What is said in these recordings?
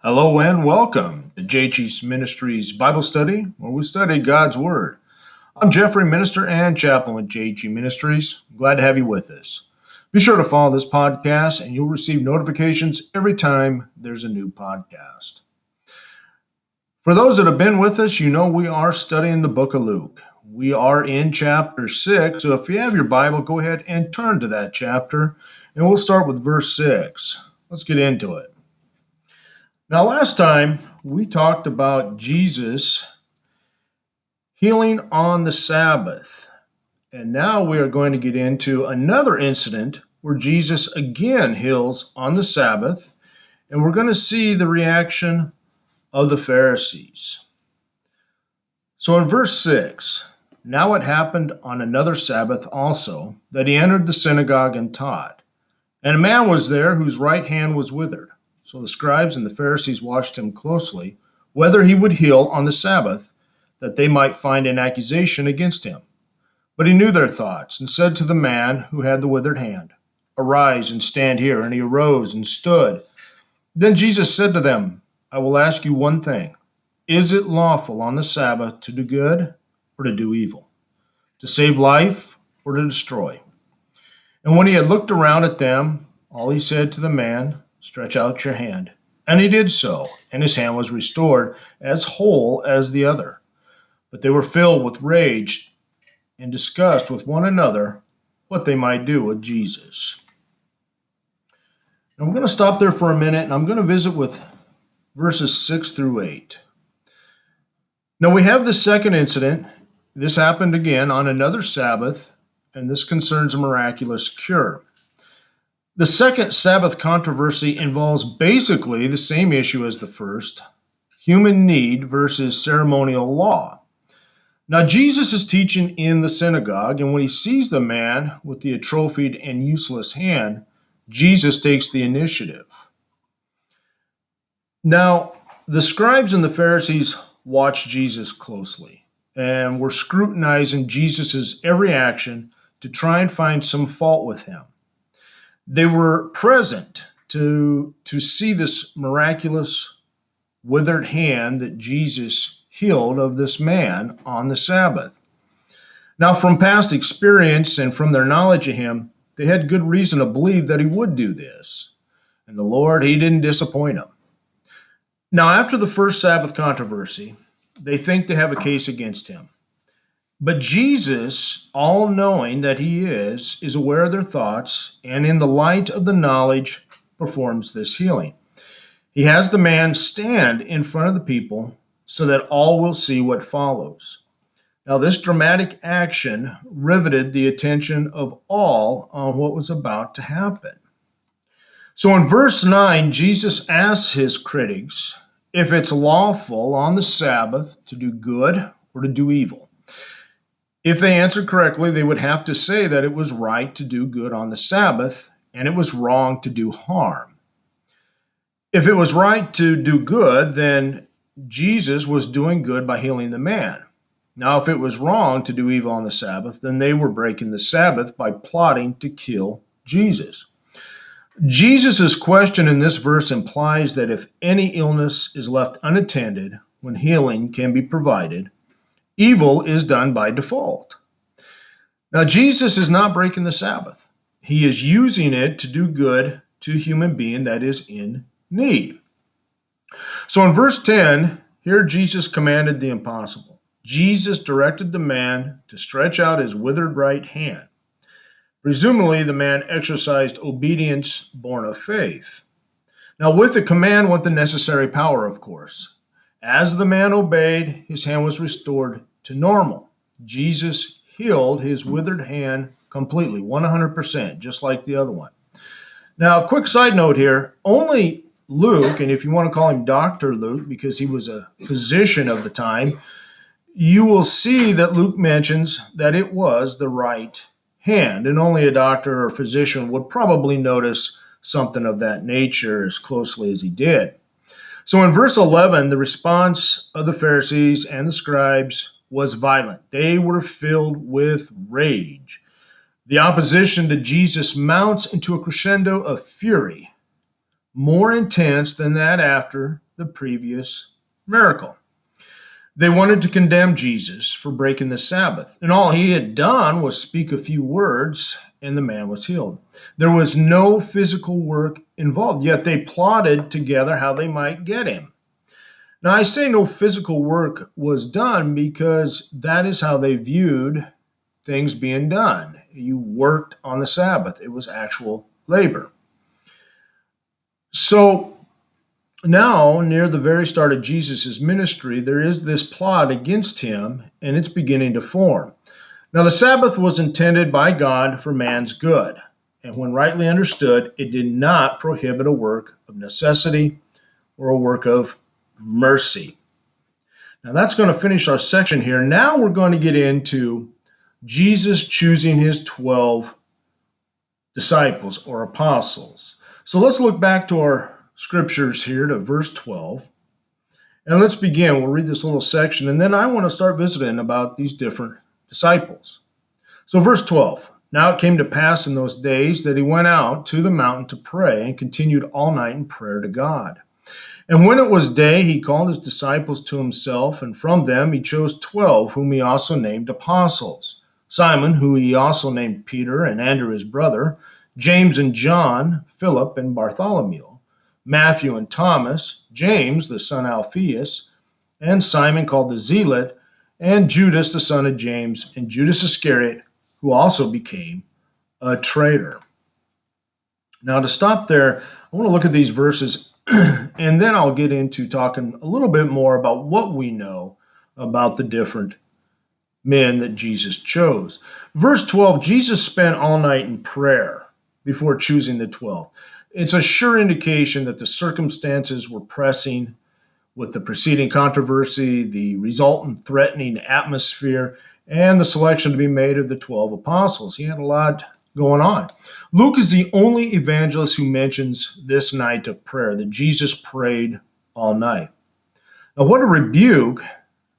Hello and welcome to JH's Ministries Bible Study, where we study God's Word. I'm Jeffrey, minister and chaplain at JG Ministries. Glad to have you with us. Be sure to follow this podcast, and you'll receive notifications every time there's a new podcast. For those that have been with us, you know we are studying the book of Luke. We are in chapter 6, so if you have your Bible, go ahead and turn to that chapter, and we'll start with verse 6. Let's get into it. Now, last time we talked about Jesus healing on the Sabbath. And now we are going to get into another incident where Jesus again heals on the Sabbath. And we're going to see the reaction of the Pharisees. So in verse 6, now it happened on another Sabbath also that he entered the synagogue and taught. And a man was there whose right hand was withered. So the scribes and the Pharisees watched him closely, whether he would heal on the Sabbath, that they might find an accusation against him. But he knew their thoughts, and said to the man who had the withered hand, Arise and stand here. And he arose and stood. Then Jesus said to them, I will ask you one thing. Is it lawful on the Sabbath to do good or to do evil? To save life or to destroy? And when he had looked around at them, all he said to the man, Stretch out your hand. And he did so, and his hand was restored as whole as the other. But they were filled with rage and discussed with one another what they might do with Jesus. Now we're going to stop there for a minute, and I'm going to visit with verses 6 through 8. Now we have the second incident. This happened again on another Sabbath, and this concerns a miraculous cure. The second Sabbath controversy involves basically the same issue as the first human need versus ceremonial law. Now, Jesus is teaching in the synagogue, and when he sees the man with the atrophied and useless hand, Jesus takes the initiative. Now, the scribes and the Pharisees watch Jesus closely and were scrutinizing Jesus' every action to try and find some fault with him they were present to to see this miraculous withered hand that Jesus healed of this man on the Sabbath. Now, from past experience and from their knowledge of him, they had good reason to believe that he would do this. And the Lord, he didn't disappoint them. Now, after the first Sabbath controversy, they think they have a case against him. But Jesus, all knowing that he is, is aware of their thoughts, and in the light of the knowledge, performs this healing. He has the man stand in front of the people so that all will see what follows. Now, this dramatic action riveted the attention of all on what was about to happen. So in verse 9, Jesus asks his critics if it's lawful on the Sabbath to do good or to do evil. If they answered correctly, they would have to say that it was right to do good on the Sabbath and it was wrong to do harm. If it was right to do good, then Jesus was doing good by healing the man. Now, if it was wrong to do evil on the Sabbath, then they were breaking the Sabbath by plotting to kill Jesus. Jesus' question in this verse implies that if any illness is left unattended when healing can be provided, Evil is done by default. Now, Jesus is not breaking the Sabbath. He is using it to do good to a human being that is in need. So in verse 10, here Jesus commanded the impossible. Jesus directed the man to stretch out his withered right hand. Presumably, the man exercised obedience born of faith. Now, with the command went the necessary power, of course. As the man obeyed, his hand was restored to normal. Jesus healed his withered hand completely, 100%, just like the other one. Now, quick side note here only Luke, and if you want to call him Dr. Luke because he was a physician of the time, you will see that Luke mentions that it was the right hand, and only a doctor or physician would probably notice something of that nature as closely as he did. So in verse 11, the response of the Pharisees and the scribes was violent. They were filled with rage. The opposition to Jesus mounts into a crescendo of fury, more intense than that after the previous miracle. They wanted to condemn Jesus for breaking the Sabbath, and all he had done was speak a few words, and the man was healed. There was no physical work involved, yet they plotted together how they might get him. Now, I say no physical work was done because that is how they viewed things being done. You worked on the Sabbath, it was actual labor. So now, near the very start of Jesus' ministry, there is this plot against him, and it's beginning to form. Now, the Sabbath was intended by God for man's good, and when rightly understood, it did not prohibit a work of necessity or a work of mercy. Now, that's going to finish our section here. Now, we're going to get into Jesus choosing his 12 disciples or apostles. So, let's look back to our scriptures here to verse 12. And let's begin. We'll read this little section, and then I want to start visiting about these different disciples. So, verse 12 Now it came to pass in those days that he went out to the mountain to pray and continued all night in prayer to God. And when it was day, he called his disciples to himself, and from them he chose twelve, whom he also named apostles Simon, who he also named Peter, and Andrew his brother, James and John, Philip and Bartholomew Matthew and Thomas, James the son Alphaeus, and Simon called the Zealot, and Judas the son of James, and Judas Iscariot, who also became a traitor. Now, to stop there, I want to look at these verses, and then I'll get into talking a little bit more about what we know about the different men that Jesus chose. Verse 12 Jesus spent all night in prayer before choosing the 12. It's a sure indication that the circumstances were pressing with the preceding controversy, the resultant threatening atmosphere, and the selection to be made of the 12 apostles. He had a lot going on. Luke is the only evangelist who mentions this night of prayer, that Jesus prayed all night. Now, what a rebuke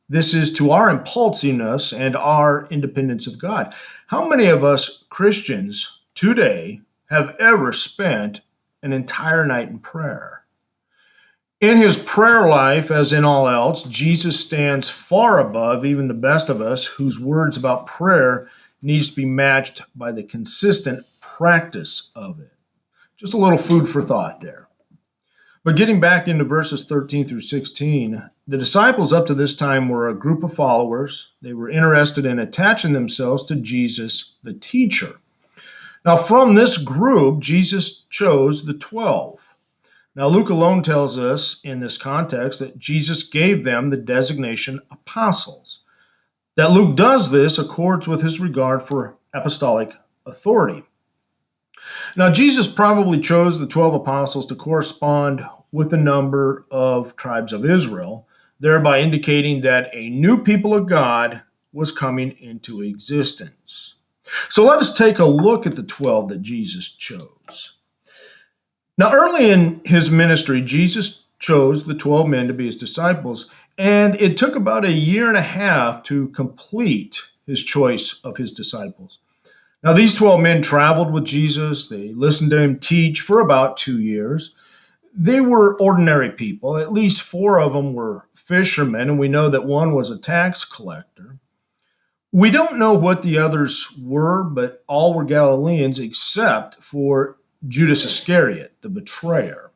this is to our impulsiveness and our independence of God. How many of us Christians today have ever spent an entire night in prayer. In his prayer life, as in all else, Jesus stands far above even the best of us whose words about prayer needs to be matched by the consistent practice of it. Just a little food for thought there. But getting back into verses 13 through 16, the disciples up to this time were a group of followers. They were interested in attaching themselves to Jesus, the teacher. Now, from this group, Jesus chose the 12. Now, Luke alone tells us in this context that Jesus gave them the designation apostles. That Luke does this accords with his regard for apostolic authority. Now, Jesus probably chose the 12 apostles to correspond with the number of tribes of Israel, thereby indicating that a new people of God was coming into existence. So let us take a look at the 12 that Jesus chose. Now, early in his ministry, Jesus chose the 12 men to be his disciples, and it took about a year and a half to complete his choice of his disciples. Now, these 12 men traveled with Jesus, they listened to him teach for about two years. They were ordinary people, at least four of them were fishermen, and we know that one was a tax collector. We don't know what the others were, but all were Galileans except for Judas Iscariot, the betrayer.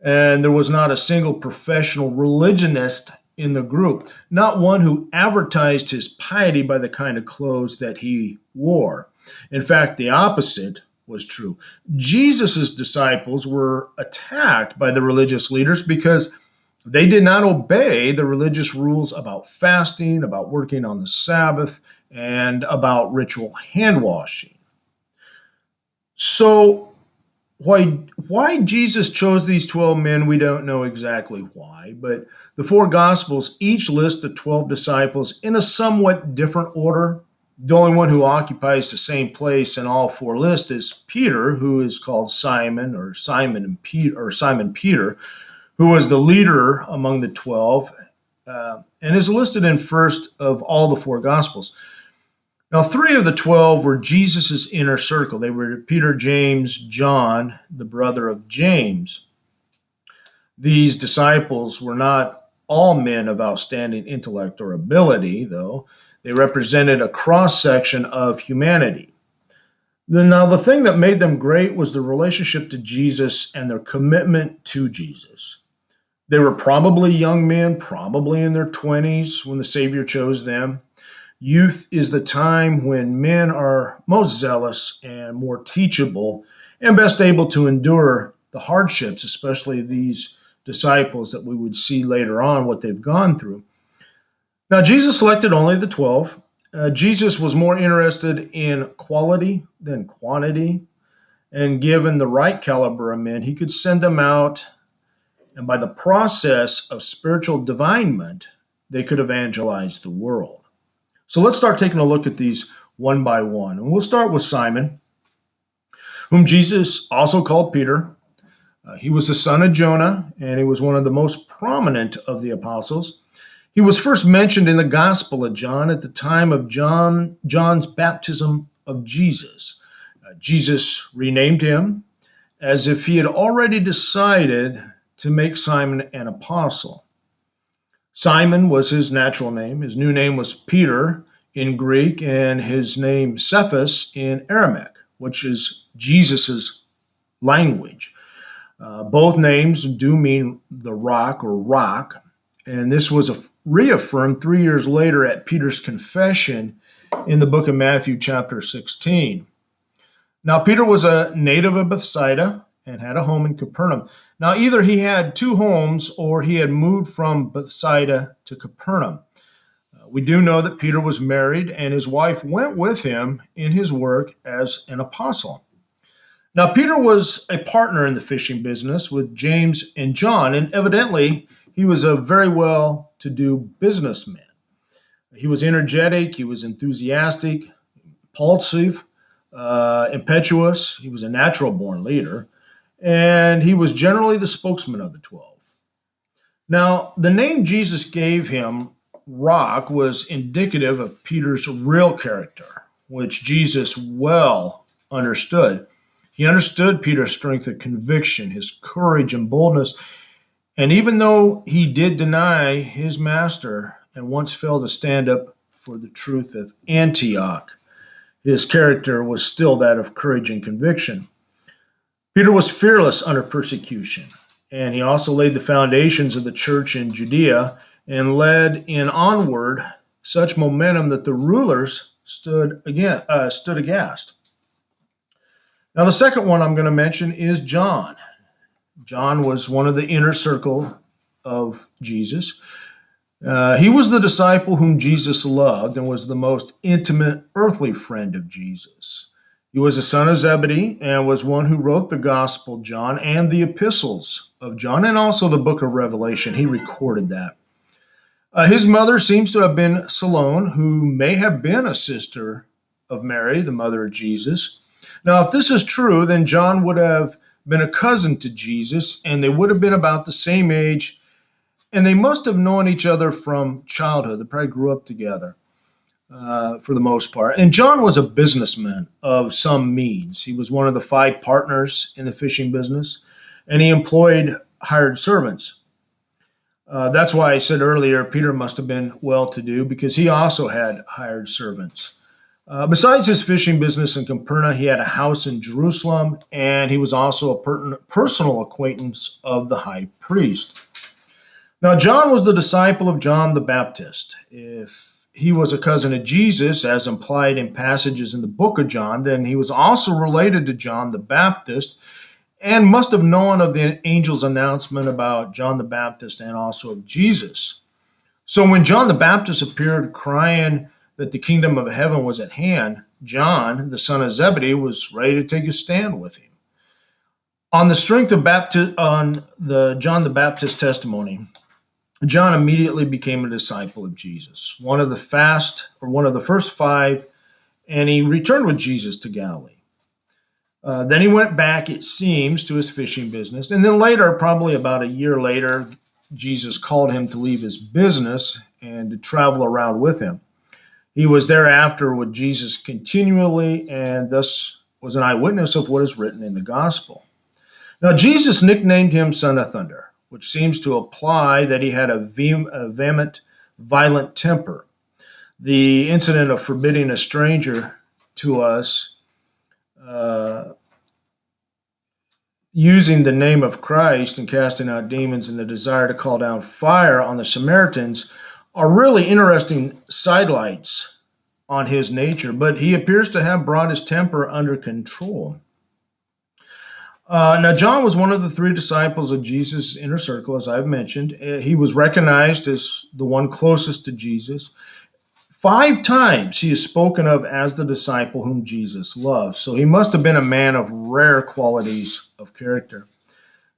And there was not a single professional religionist in the group, not one who advertised his piety by the kind of clothes that he wore. In fact, the opposite was true. Jesus' disciples were attacked by the religious leaders because they did not obey the religious rules about fasting, about working on the Sabbath, and about ritual hand washing. So, why, why Jesus chose these 12 men, we don't know exactly why, but the four Gospels each list the 12 disciples in a somewhat different order. The only one who occupies the same place in all four lists is Peter, who is called Simon or Simon and Peter or Simon Peter, who was the leader among the 12 uh, and is listed in first of all the four gospels. Now, three of the 12 were Jesus' inner circle. They were Peter, James, John, the brother of James. These disciples were not all men of outstanding intellect or ability, though. They represented a cross section of humanity. Now, the thing that made them great was the relationship to Jesus and their commitment to Jesus. They were probably young men, probably in their 20s when the Savior chose them. Youth is the time when men are most zealous and more teachable and best able to endure the hardships, especially these disciples that we would see later on what they've gone through. Now, Jesus selected only the 12. Uh, Jesus was more interested in quality than quantity. And given the right caliber of men, he could send them out and by the process of spiritual divinement, they could evangelize the world. So let's start taking a look at these one by one. And we'll start with Simon, whom Jesus also called Peter. Uh, he was the son of Jonah, and he was one of the most prominent of the apostles. He was first mentioned in the Gospel of John at the time of John John's baptism of Jesus. Uh, Jesus renamed him as if he had already decided to make Simon an apostle. Simon was his natural name. His new name was Peter in Greek, and his name Cephas in Aramaic, which is Jesus's language. Uh, both names do mean the rock or rock, and this was a, reaffirmed three years later at Peter's confession in the book of Matthew, chapter 16. Now, Peter was a native of Bethsaida, and had a home in Capernaum. Now, either he had two homes or he had moved from Bethsaida to Capernaum. Uh, we do know that Peter was married and his wife went with him in his work as an apostle. Now, Peter was a partner in the fishing business with James and John, and evidently he was a very well to do businessman. He was energetic, he was enthusiastic, impulsive, uh, impetuous, he was a natural born leader and he was generally the spokesman of the 12. Now, the name Jesus gave him, Rock, was indicative of Peter's real character, which Jesus well understood. He understood Peter's strength of conviction, his courage and boldness, and even though he did deny his master and once failed to stand up for the truth of Antioch, his character was still that of courage and conviction. Peter was fearless under persecution, and he also laid the foundations of the church in Judea and led in onward such momentum that the rulers stood again uh, stood aghast. Now, the second one I'm going to mention is John. John was one of the inner circle of Jesus. Uh, he was the disciple whom Jesus loved and was the most intimate earthly friend of Jesus. He was a son of Zebedee and was one who wrote the Gospel John and the epistles of John and also the book of Revelation. He recorded that. Uh, his mother seems to have been Salome, who may have been a sister of Mary, the mother of Jesus. Now, if this is true, then John would have been a cousin to Jesus, and they would have been about the same age, and they must have known each other from childhood. They probably grew up together uh, for the most part. And John was a businessman of some means. He was one of the five partners in the fishing business, and he employed hired servants. Uh, that's why I said earlier Peter must have been well to do because he also had hired servants. Uh, besides his fishing business in Capernaum, he had a house in Jerusalem, and he was also a per- personal acquaintance of the high priest. Now, John was the disciple of John the Baptist. If he was a cousin of Jesus, as implied in passages in the book of John, then he was also related to John the Baptist and must have known of the angel's announcement about John the Baptist and also of Jesus. So when John the Baptist appeared crying that the kingdom of heaven was at hand, John, the son of Zebedee, was ready to take a stand with him. On the strength of Baptist, on the John the Baptist testimony, John immediately became a disciple of Jesus, one of the fast or one of the first five, and he returned with Jesus to Galilee. Uh, then he went back, it seems, to his fishing business. And then later, probably about a year later, Jesus called him to leave his business and to travel around with him. He was thereafter with Jesus continually and thus was an eyewitness of what is written in the gospel. Now, Jesus nicknamed him Son of Thunder which seems to imply that he had a, vehement, violent temper. The incident of forbidding a stranger to us uh, using the name of Christ and casting out demons and the desire to call down fire on the Samaritans are really interesting sidelights on his nature, but he appears to have brought his temper under control. Uh, now, John was one of the three disciples of Jesus' inner circle, as I've mentioned. Uh, he was recognized as the one closest to Jesus. Five times he is spoken of as the disciple whom Jesus loved. So he must have been a man of rare qualities of character.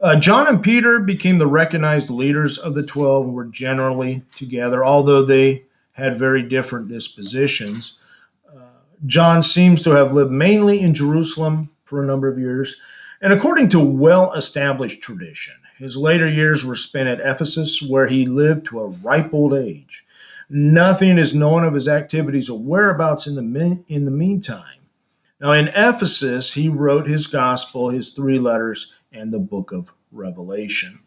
Uh, John and Peter became the recognized leaders of the 12 and were generally together, although they had very different dispositions. Uh, John seems to have lived mainly in Jerusalem for a number of years. And according to well established tradition, his later years were spent at Ephesus, where he lived to a ripe old age. Nothing is known of his activities or whereabouts in the, in the meantime. Now, in Ephesus, he wrote his gospel, his three letters, and the book of Revelation.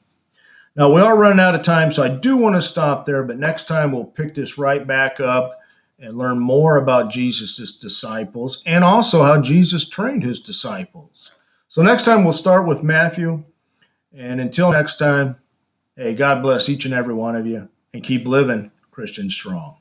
Now, we are running out of time, so I do want to stop there, but next time we'll pick this right back up and learn more about Jesus' disciples and also how Jesus trained his disciples. So, next time we'll start with Matthew. And until next time, hey, God bless each and every one of you and keep living Christian strong.